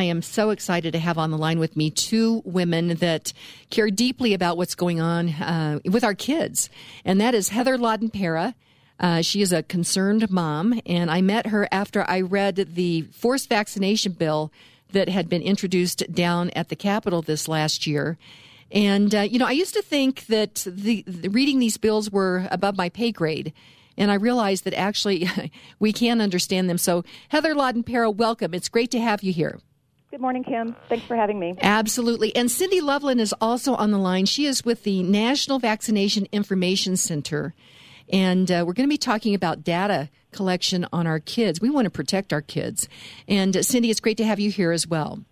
I am so excited to have on the line with me two women that care deeply about what's going on uh, with our kids. And that is Heather Lahdenpera. Uh, she is a concerned mom, and I met her after I read the forced vaccination bill that had been introduced down at the Capitol this last year. And, uh, you know, I used to think that the, the, reading these bills were above my pay grade. And I realized that actually we can understand them. So, Heather Lahdenpera, welcome. It's great to have you here. Good morning, Kim. Thanks for having me. Absolutely. And Cindy Loveland is also on the line. She is with the National Vaccination Information Center. And uh, we're going to be talking about data collection on our kids. We want to protect our kids. And uh, Cindy, it's great to have you here as well.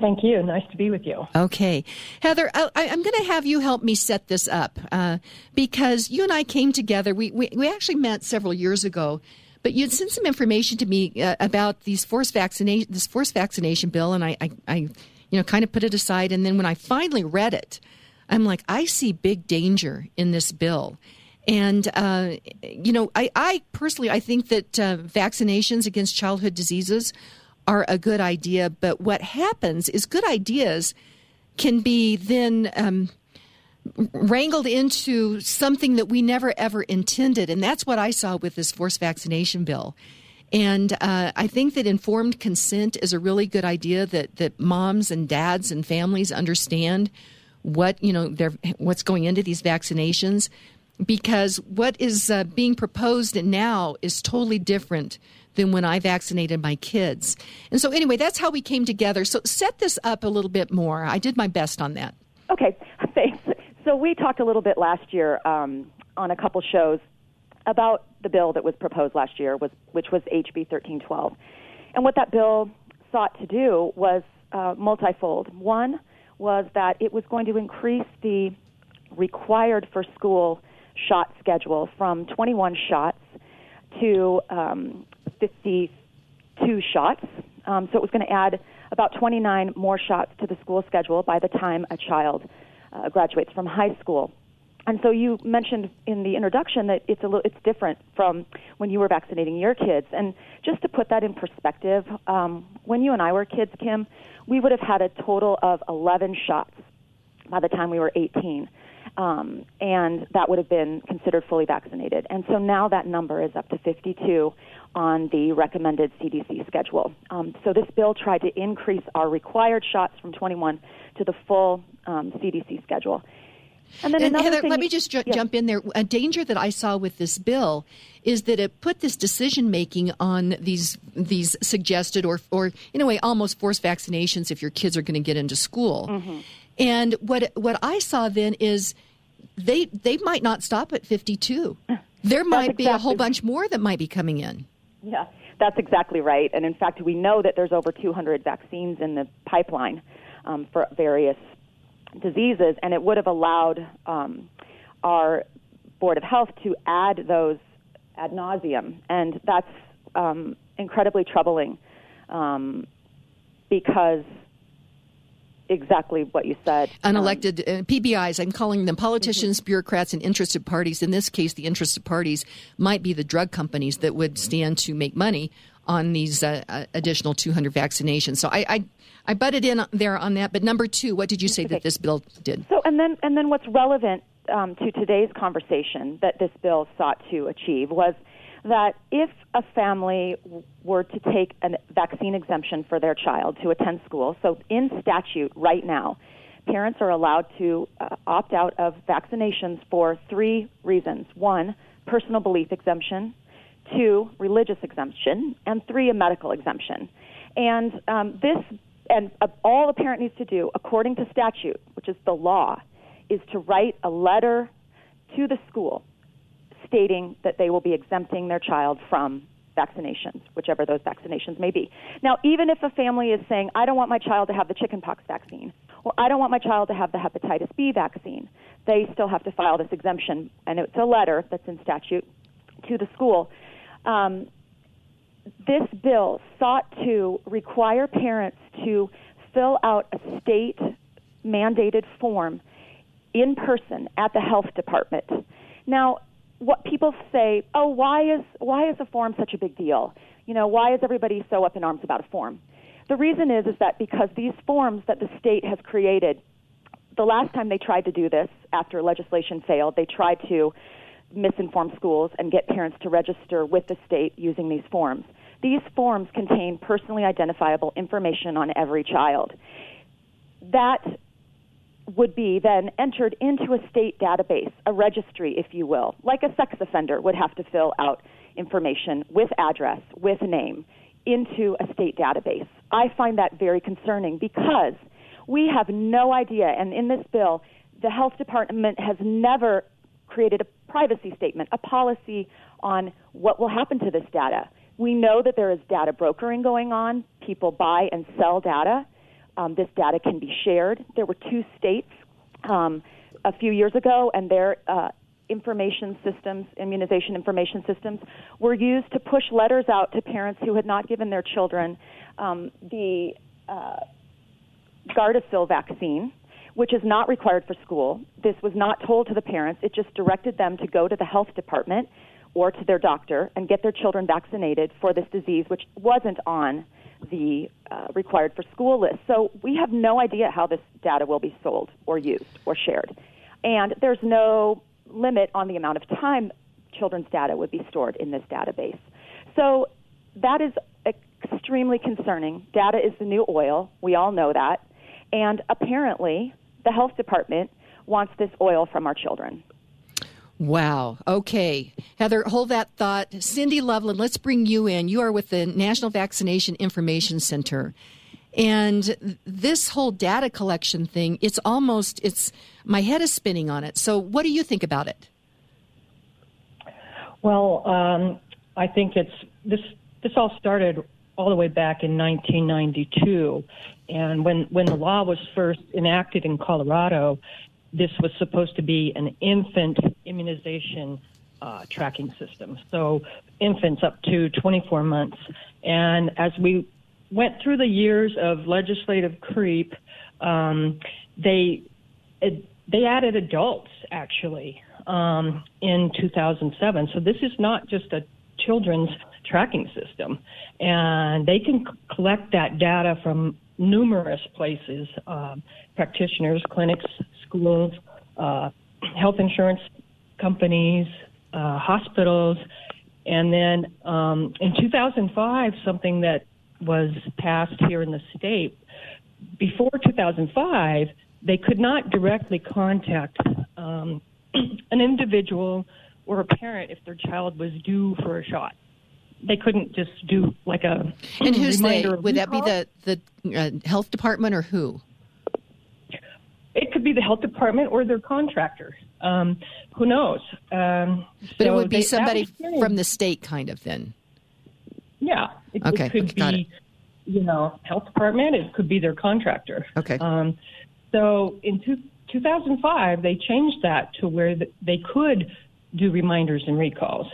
Thank you. Nice to be with you. Okay. Heather, I, am going to have you help me set this up uh, because you and I came together. We, we, we, actually met several years ago, but you'd sent some information to me uh, about these forced vaccination, this forced vaccination bill, and I, I, I, you know, kind of put it aside. And then when I finally read it, I'm like, I see big danger in this bill. And, uh, you know, I, I, personally, I think that uh, vaccinations against childhood diseases are a good idea, but what happens is good ideas can be then um, wrangled into something that we never ever intended. And that's what I saw with this forced vaccination bill. And uh, I think that informed consent is a really good idea that, that moms and dads and families understand what, you know, what's going into these vaccinations because what is uh, being proposed now is totally different than when I vaccinated my kids. And so, anyway, that's how we came together. So, set this up a little bit more. I did my best on that. Okay. So, we talked a little bit last year um, on a couple shows about the bill that was proposed last year, was, which was HB 1312. And what that bill sought to do was uh, multifold. One was that it was going to increase the required for school shot schedule from 21 shots to um, 52 shots. Um, so it was going to add about 29 more shots to the school schedule by the time a child uh, graduates from high school. And so you mentioned in the introduction that it's a little, it's different from when you were vaccinating your kids. And just to put that in perspective, um, when you and I were kids, Kim, we would have had a total of 11 shots by the time we were 18 um, and that would have been considered fully vaccinated. And so now that number is up to 52 on the recommended CDC schedule. Um, so this bill tried to increase our required shots from 21 to the full um, CDC schedule. And then and Heather, let me just ju- yes. jump in there. A danger that I saw with this bill is that it put this decision making on these these suggested or or in a way almost forced vaccinations if your kids are going to get into school. Mm-hmm. And what what I saw then is they they might not stop at 52. There might exactly be a whole bunch more that might be coming in. Yeah, that's exactly right. And in fact, we know that there's over 200 vaccines in the pipeline um, for various diseases, and it would have allowed um, our Board of Health to add those ad nauseum, and that's um, incredibly troubling um, because exactly what you said. Unelected um, uh, PBIs, I'm calling them politicians, mm-hmm. bureaucrats, and interested parties. In this case, the interested parties might be the drug companies that would stand to make money on these uh, uh additional 200 vaccinations. So I, I, I butted in there on that. But number two, what did you say okay. that this bill did? So and then and then what's relevant um, to today's conversation that this bill sought to achieve was that if a family were to take a vaccine exemption for their child to attend school, so in statute right now, parents are allowed to uh, opt out of vaccinations for three reasons. One, personal belief exemption. Two, religious exemption. And three, a medical exemption. And um, this, and uh, all a parent needs to do, according to statute, which is the law, is to write a letter to the school stating that they will be exempting their child from vaccinations, whichever those vaccinations may be. Now, even if a family is saying, I don't want my child to have the chickenpox vaccine, or I don't want my child to have the hepatitis B vaccine, they still have to file this exemption, and it's a letter that's in statute to the school. Um, this bill sought to require parents to fill out a state mandated form in person at the health department. Now, what people say, oh, why is why is a form such a big deal? You know, why is everybody so up in arms about a form? The reason is is that because these forms that the state has created, the last time they tried to do this after legislation failed, they tried to misinform schools and get parents to register with the state using these forms. These forms contain personally identifiable information on every child. That would be then entered into a state database, a registry, if you will, like a sex offender would have to fill out information with address, with name, into a state database. I find that very concerning because we have no idea, and in this bill, the health department has never created a privacy statement, a policy on what will happen to this data. We know that there is data brokering going on. People buy and sell data. Um, this data can be shared. There were two states um, a few years ago, and their uh, information systems, immunization information systems, were used to push letters out to parents who had not given their children um, the uh, Gardasil vaccine, which is not required for school. This was not told to the parents. It just directed them to go to the health department or to their doctor and get their children vaccinated for this disease, which wasn't on the uh, required for school list. So we have no idea how this data will be sold or used or shared. And there's no limit on the amount of time children's data would be stored in this database. So that is extremely concerning. Data is the new oil. We all know that. And apparently, the health department wants this oil from our children. Wow. Okay. Heather, hold that thought. Cindy Loveland, let's bring you in. You are with the National Vaccination Information Center. And this whole data collection thing, it's almost it's my head is spinning on it. So what do you think about it? Well, um, I think it's this this all started all the way back in 1992 and when when the law was first enacted in Colorado, this was supposed to be an infant immunization uh, tracking system. So infants up to 24 months. And as we went through the years of legislative creep, um, they it, they added adults actually um, in 2007. So this is not just a children's tracking system, and they can c- collect that data from numerous places: um, practitioners, clinics, schools, uh, health insurance companies, uh, hospitals, and then um, in 2005, something that was passed here in the state. Before 2005, they could not directly contact um, an individual or a parent if their child was due for a shot. They couldn't just do like a and who's they? Would that be the the uh, health department or who? It could be the health department or their contractor. Um, who knows? Um, but so it would be they, somebody from the state, kind of. Then. Yeah. It, okay. It could Got be, it. you know, health department. It could be their contractor. Okay. Um, so in two, 2005, they changed that to where they could do reminders and recalls.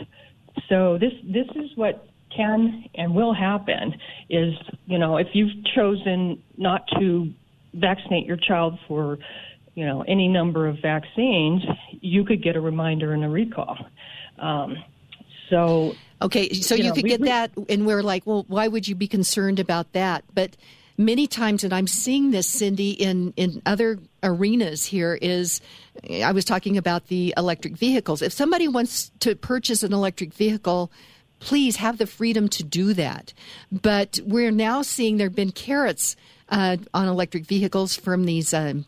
So this this is what can and will happen is you know if you've chosen not to vaccinate your child for you know any number of vaccines, you could get a reminder and a recall. Um, so okay, so you, you know, could we, get that, and we're like, well, why would you be concerned about that? But many times, and I'm seeing this, Cindy, in in other arenas. Here is, I was talking about the electric vehicles. If somebody wants to purchase an electric vehicle please have the freedom to do that. But we're now seeing there have been carrots uh, on electric vehicles from these. Um,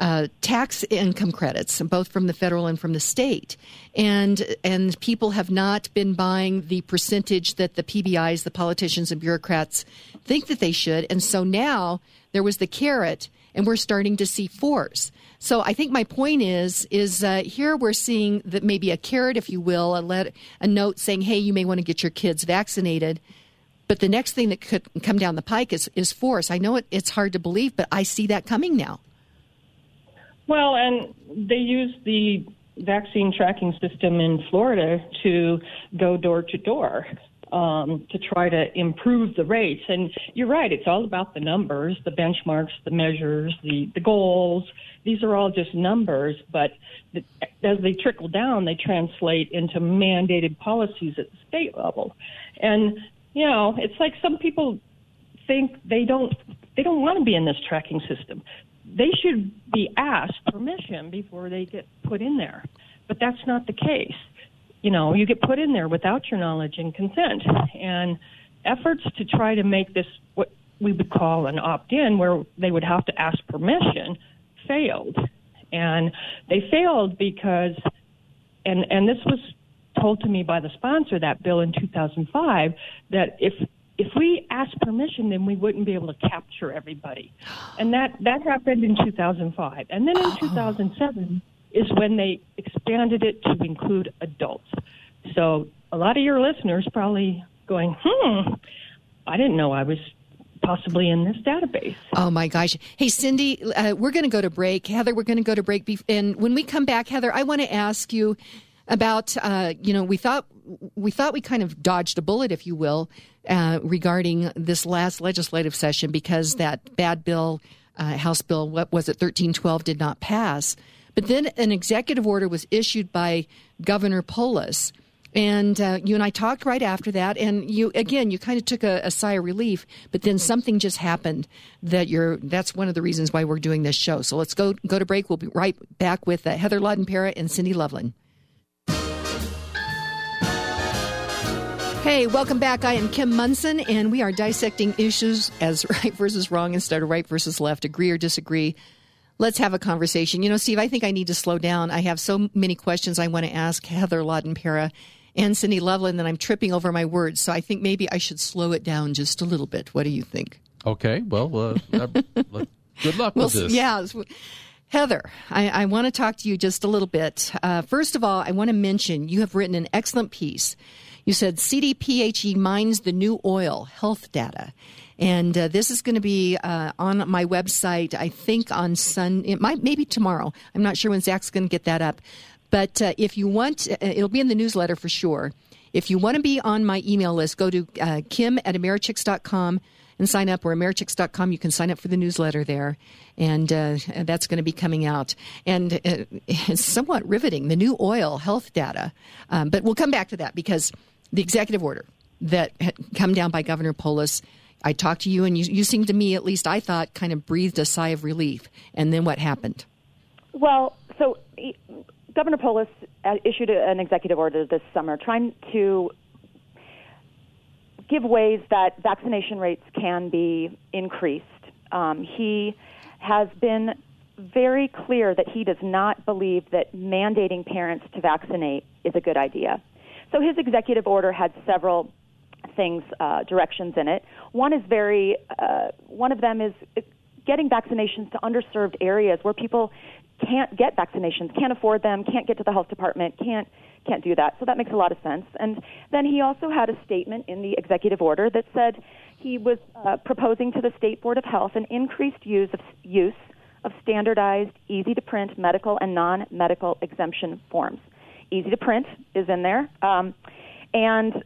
uh, tax income credits, both from the federal and from the state, and and people have not been buying the percentage that the PBIs, the politicians and bureaucrats, think that they should, and so now there was the carrot, and we're starting to see force. So I think my point is is uh, here we're seeing that maybe a carrot, if you will, a let a note saying, "Hey, you may want to get your kids vaccinated." But the next thing that could come down the pike is, is force. I know it, it's hard to believe, but I see that coming now. Well, and they use the vaccine tracking system in Florida to go door to door um, to try to improve the rates. And you're right, it's all about the numbers, the benchmarks, the measures, the, the goals. These are all just numbers, but the, as they trickle down, they translate into mandated policies at the state level. And, you know, it's like some people think they don't they don't want to be in this tracking system. They should be asked permission before they get put in there. But that's not the case. You know, you get put in there without your knowledge and consent. And efforts to try to make this what we would call an opt in, where they would have to ask permission, failed. And they failed because, and, and this was told to me by the sponsor, that bill in 2005, that if if we asked permission, then we wouldn't be able to capture everybody. And that, that happened in 2005. And then in 2007 is when they expanded it to include adults. So a lot of your listeners probably going, hmm, I didn't know I was possibly in this database. Oh my gosh. Hey, Cindy, uh, we're going to go to break. Heather, we're going to go to break. and when we come back, Heather, I want to ask you about, uh, you know, we thought we thought we kind of dodged a bullet, if you will, uh, regarding this last legislative session because that bad bill, uh, House Bill, what was it, 1312, did not pass. But then an executive order was issued by Governor Polis. And uh, you and I talked right after that, and you again, you kind of took a, a, sigh of relief. But then something just happened that you're. That's one of the reasons why we're doing this show. So let's go go to break. We'll be right back with uh, Heather Lahdenpera and Cindy Loveland. Hey, welcome back. I am Kim Monson, and we are dissecting issues as right versus wrong instead of right versus left, agree or disagree. Let's have a conversation. You know, Steve, I think I need to slow down. I have so many questions I want to ask Heather Lahdenpera and Cindy Loveland that I'm tripping over my words. So I think maybe I should slow it down just a little bit. What do you think? Okay. Well, uh, uh good luck with this. Yeah. Heather, I, I, want to talk to you just a little bit. Uh, first of all, I want to mention you have written an excellent piece you said CDPHE mines the new oil health data. And uh, this is going to be uh, on my website, I think on Sun. It might maybe tomorrow. I'm not sure when Zach's going to get that up. But uh, if you want, uh, it'll be in the newsletter for sure. If you want to be on my email list, go to uh, kim at americhicks.com and sign up, or americhicks.com. You can sign up for the newsletter there, and uh, that's going to be coming out. And uh, it's somewhat riveting the new oil health data. Um, but we'll come back to that because the executive order that had come down by Governor Polis. I talked to you, and you, you seemed to me, at least I thought, kind of breathed a sigh of relief. And then what happened? Well, so Governor Polis uh, issued an executive order this summer trying to give ways that vaccination rates can be increased. Um, he has been very clear that he does not believe that mandating parents to vaccinate is a good idea. So his executive order had several things, uh, directions in it. One is very, uh, one of them is getting vaccinations to underserved areas where people can't get vaccinations, can't afford them, can't get to the health department, can't can't do that. So that makes a lot of sense. And then he also had a statement in the executive order that said he was uh, proposing to the state board of health an increased use of use of standardized, easy to print medical and non-medical exemption forms easy to print is in there, um, and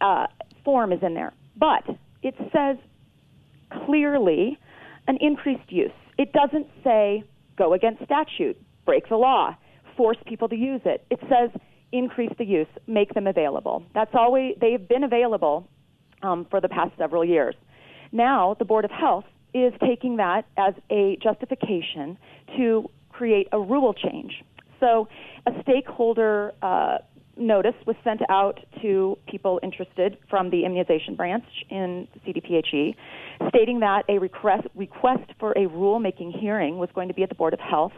uh, form is in there. But it says clearly an increased use. It doesn't say go against statute, break the law, force people to use it. It says increase the use, make them available. That's always they've been available um, for the past several years. Now the Board of Health is taking that as a justification to create a rule change. So a stakeholder uh, notice was sent out to people interested from the immunization branch in CDPHE, stating that a request, request for a rulemaking hearing was going to be at the Board of Health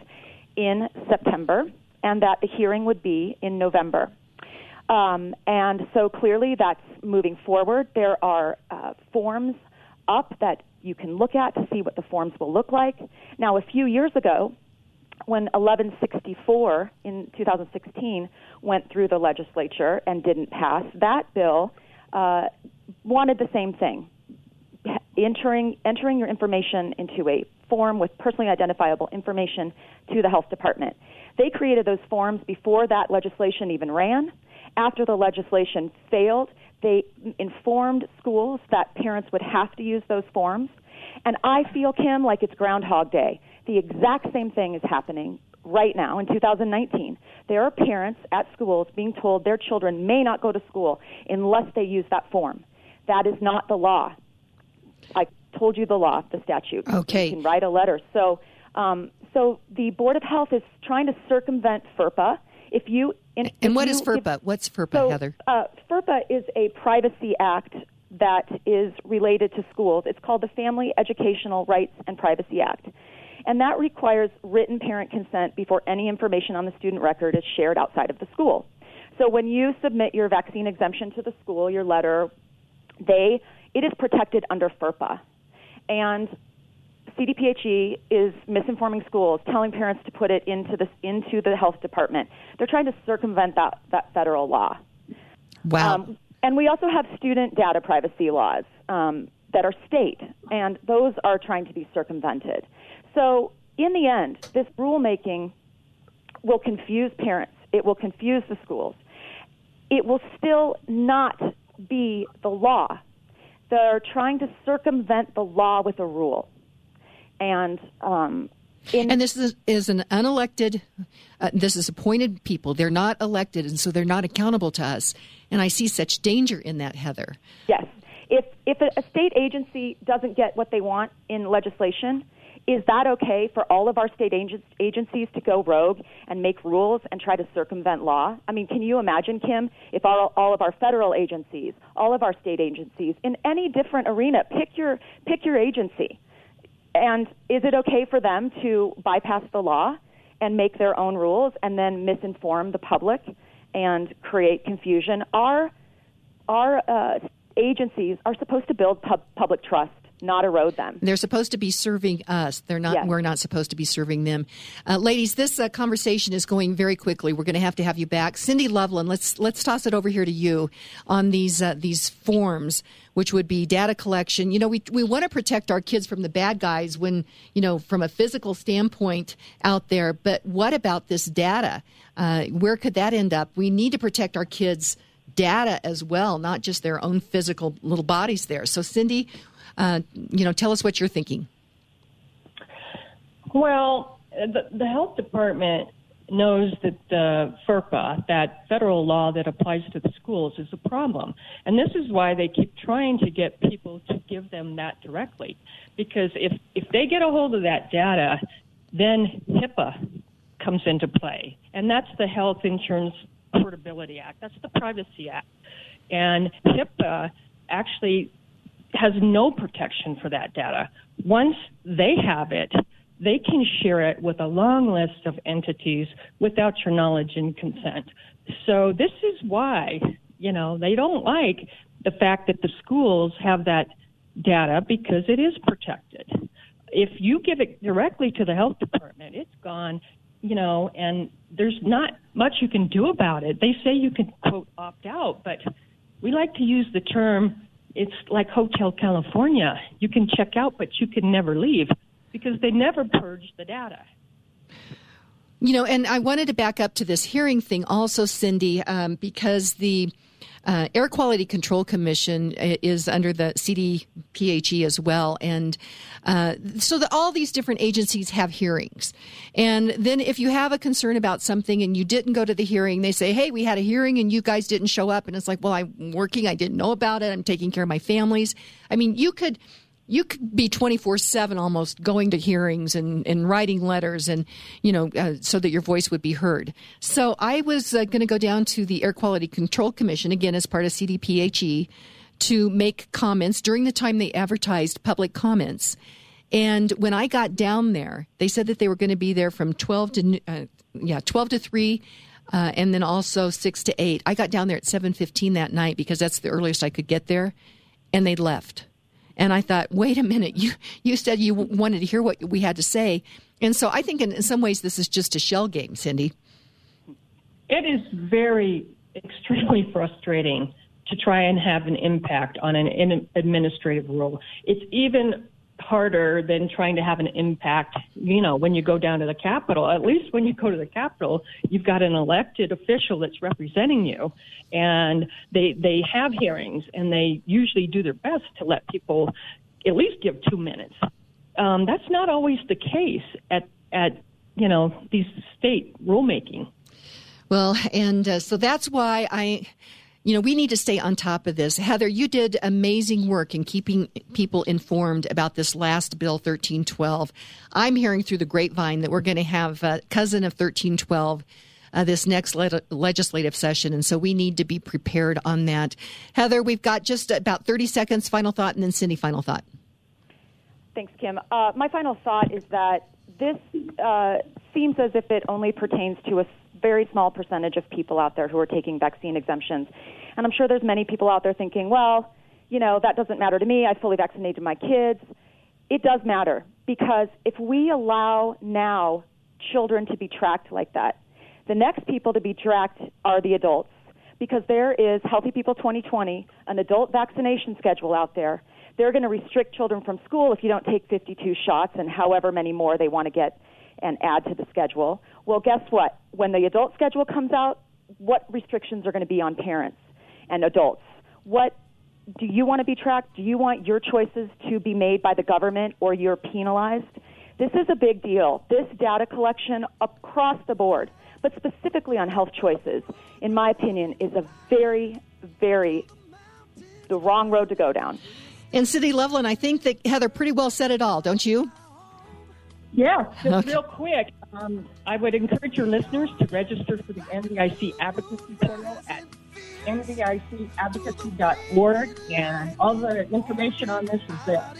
in September, and that the hearing would be in November. Um, and so clearly that's moving forward. There are uh, forms up that you can look at to see what the forms will look like. Now, a few years ago, when 1164 in 2016 went through the legislature and didn't pass, that bill uh, wanted the same thing entering entering your information into a form with personally identifiable information to the health department. They created those forms before that legislation even ran. After the legislation failed, they informed schools that parents would have to use those forms. And I feel, Kim, like it's Groundhog Day. The exact same thing is happening right now in 2019. There are parents at schools being told their children may not go to school unless they use that form. That is not the law. I told you the law, the statute. Okay. You can write a letter. So, um, so the Board of Health is trying to circumvent FERPA. If you in, And if what you, is FERPA? if- What's FERPA, so, Heather? Uh, FERPA is a privacy act that is related to schools. It's called the Family Educational Rights and Privacy Act. And that requires written parent consent before any information on the student record is shared outside of the school. So when you submit your vaccine exemption to the school, your letter, they it is protected under FERPA. And CDPHE is misinforming schools, telling parents to put it into the into the health department. They're trying to circumvent that that federal law. Wow. Um, and we also have student data privacy laws um, that are state, and those are trying to be circumvented. So, in the end, this rulemaking will confuse parents, it will confuse the schools. It will still not be the law. They're trying to circumvent the law with a rule. And um, in and this is, is an unelected, uh, this is appointed people. They're not elected, and so they're not accountable to us. And I see such danger in that, Heather. Yes. If if a, a state agency doesn't get what they want in legislation, is that okay for all of our state agen- agencies to go rogue and make rules and try to circumvent law? I mean, can you imagine, Kim, if all, all of our federal agencies, all of our state agencies, in any different arena, pick your pick your agency, and is it okay for them to bypass the law and make their own rules and then misinform the public and create confusion? Our our uh, agencies are supposed to build pub- public trust, not erode them. They're supposed to be serving us. They're not. Yes. We're not supposed to be serving them. Uh, ladies, this uh, conversation is going very quickly. We're going to have to have you back, Cindy Loveland. Let's let's toss it over here to you on these uh, these forms, which would be data collection. You know, we we want to protect our kids from the bad guys when you know from a physical standpoint out there. But what about this data? Uh, where could that end up? We need to protect our kids data as well, not just their own physical little bodies there. So, Cindy, uh, you know, tell us what you're thinking. Well, the, the health department knows that the FERPA, that federal law that applies to the schools, is a problem. And this is why they keep trying to get people to give them that directly. Because if, if they get a hold of that data, then HIPAA comes into play. And that's the Health Insurance Portability Act, that's the Privacy Act. And HIPAA actually has no protection for that data. Once they have it, they can share it with a long list of entities without your knowledge and consent. So this is why, you know, they don't like the fact that the schools have that data because it is protected. If you give it directly to the health department, it's gone, you know, and there's not much you can do about it. They say you can quote opt out, but we like to use the term it's like Hotel California. You can check out, but you can never leave because they never purge the data. You know, and I wanted to back up to this hearing thing also, Cindy, um, because the uh, Air Quality Control Commission uh, is under the CDPHE as well, and uh, so that all these different agencies have hearings. And then, if you have a concern about something and you didn't go to the hearing, they say, "Hey, we had a hearing and you guys didn't show up," and it's like, "Well, I'm working, I didn't know about it, I'm taking care of my families." I mean, you could you could be 24-7 almost going to hearings and, and writing letters and you know uh, so that your voice would be heard. So i was uh, going to go down to the air quality control commission again as part of cdphe to make comments during the time they advertised public comments. And when i got down there they said that they were going to be there from 12 to uh, yeah 12 to 3 uh, and then also 6 to 8 i got down there at 7.15 that night because that's the earliest i could get there and they left and I thought, wait a minute, you you said you wanted to hear what we had to say, and so I think in, in some ways this is just a shell game, Cindy. It is very extremely frustrating to try and have an impact on an in- administrative rule. It's even harder than trying to have an impact, you know, when you go down to the Capitol. At least when you go to the Capitol, you've got an elected official that's representing you, and they they have hearings, and they usually do their best to let people at least give two minutes. Um, that's not always the case at at you know these state rulemaking. Well, and uh, so that's why I. you know, we need to stay on top of this. Heather, you did amazing work in keeping people informed about this last bill, 1312. I'm hearing through the grapevine that we're going to have a cousin of 1312 uh, this next le- legislative session. And so we need to be prepared on that. Heather, we've got just about 30 seconds. Final thought, and then Cindy, final thought. Thanks, Kim. Uh, my final thought is that this uh, seems as if it only pertains to a very small percentage of people out there who are taking vaccine exemptions. And I'm sure there's many people out there thinking, well, you know, that doesn't matter to me. I fully vaccinated my kids. It does matter because if we allow now children to be tracked like that, the next people to be tracked are the adults because there is Healthy People 2020, an adult vaccination schedule out there. They're going to restrict children from school if you don't take 52 shots and however many more they want to get and add to the schedule. Well, guess what? When the adult schedule comes out, what restrictions are going to be on parents and adults? What do you want to be tracked? Do you want your choices to be made by the government or you're penalized? This is a big deal. This data collection across the board, but specifically on health choices, in my opinion, is a very, very the wrong road to go down. And Cindy Loveland, I think that Heather pretty well said it all, don't you? Yeah, just okay. real quick. Um, I would encourage your listeners to register for the NVIC Advocacy Portal at nvicadvocacy.org, and all the information on this is there.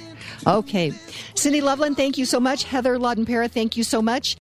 Okay. Cindy Loveland, thank you so much. Heather Lahdenpera, thank you so much.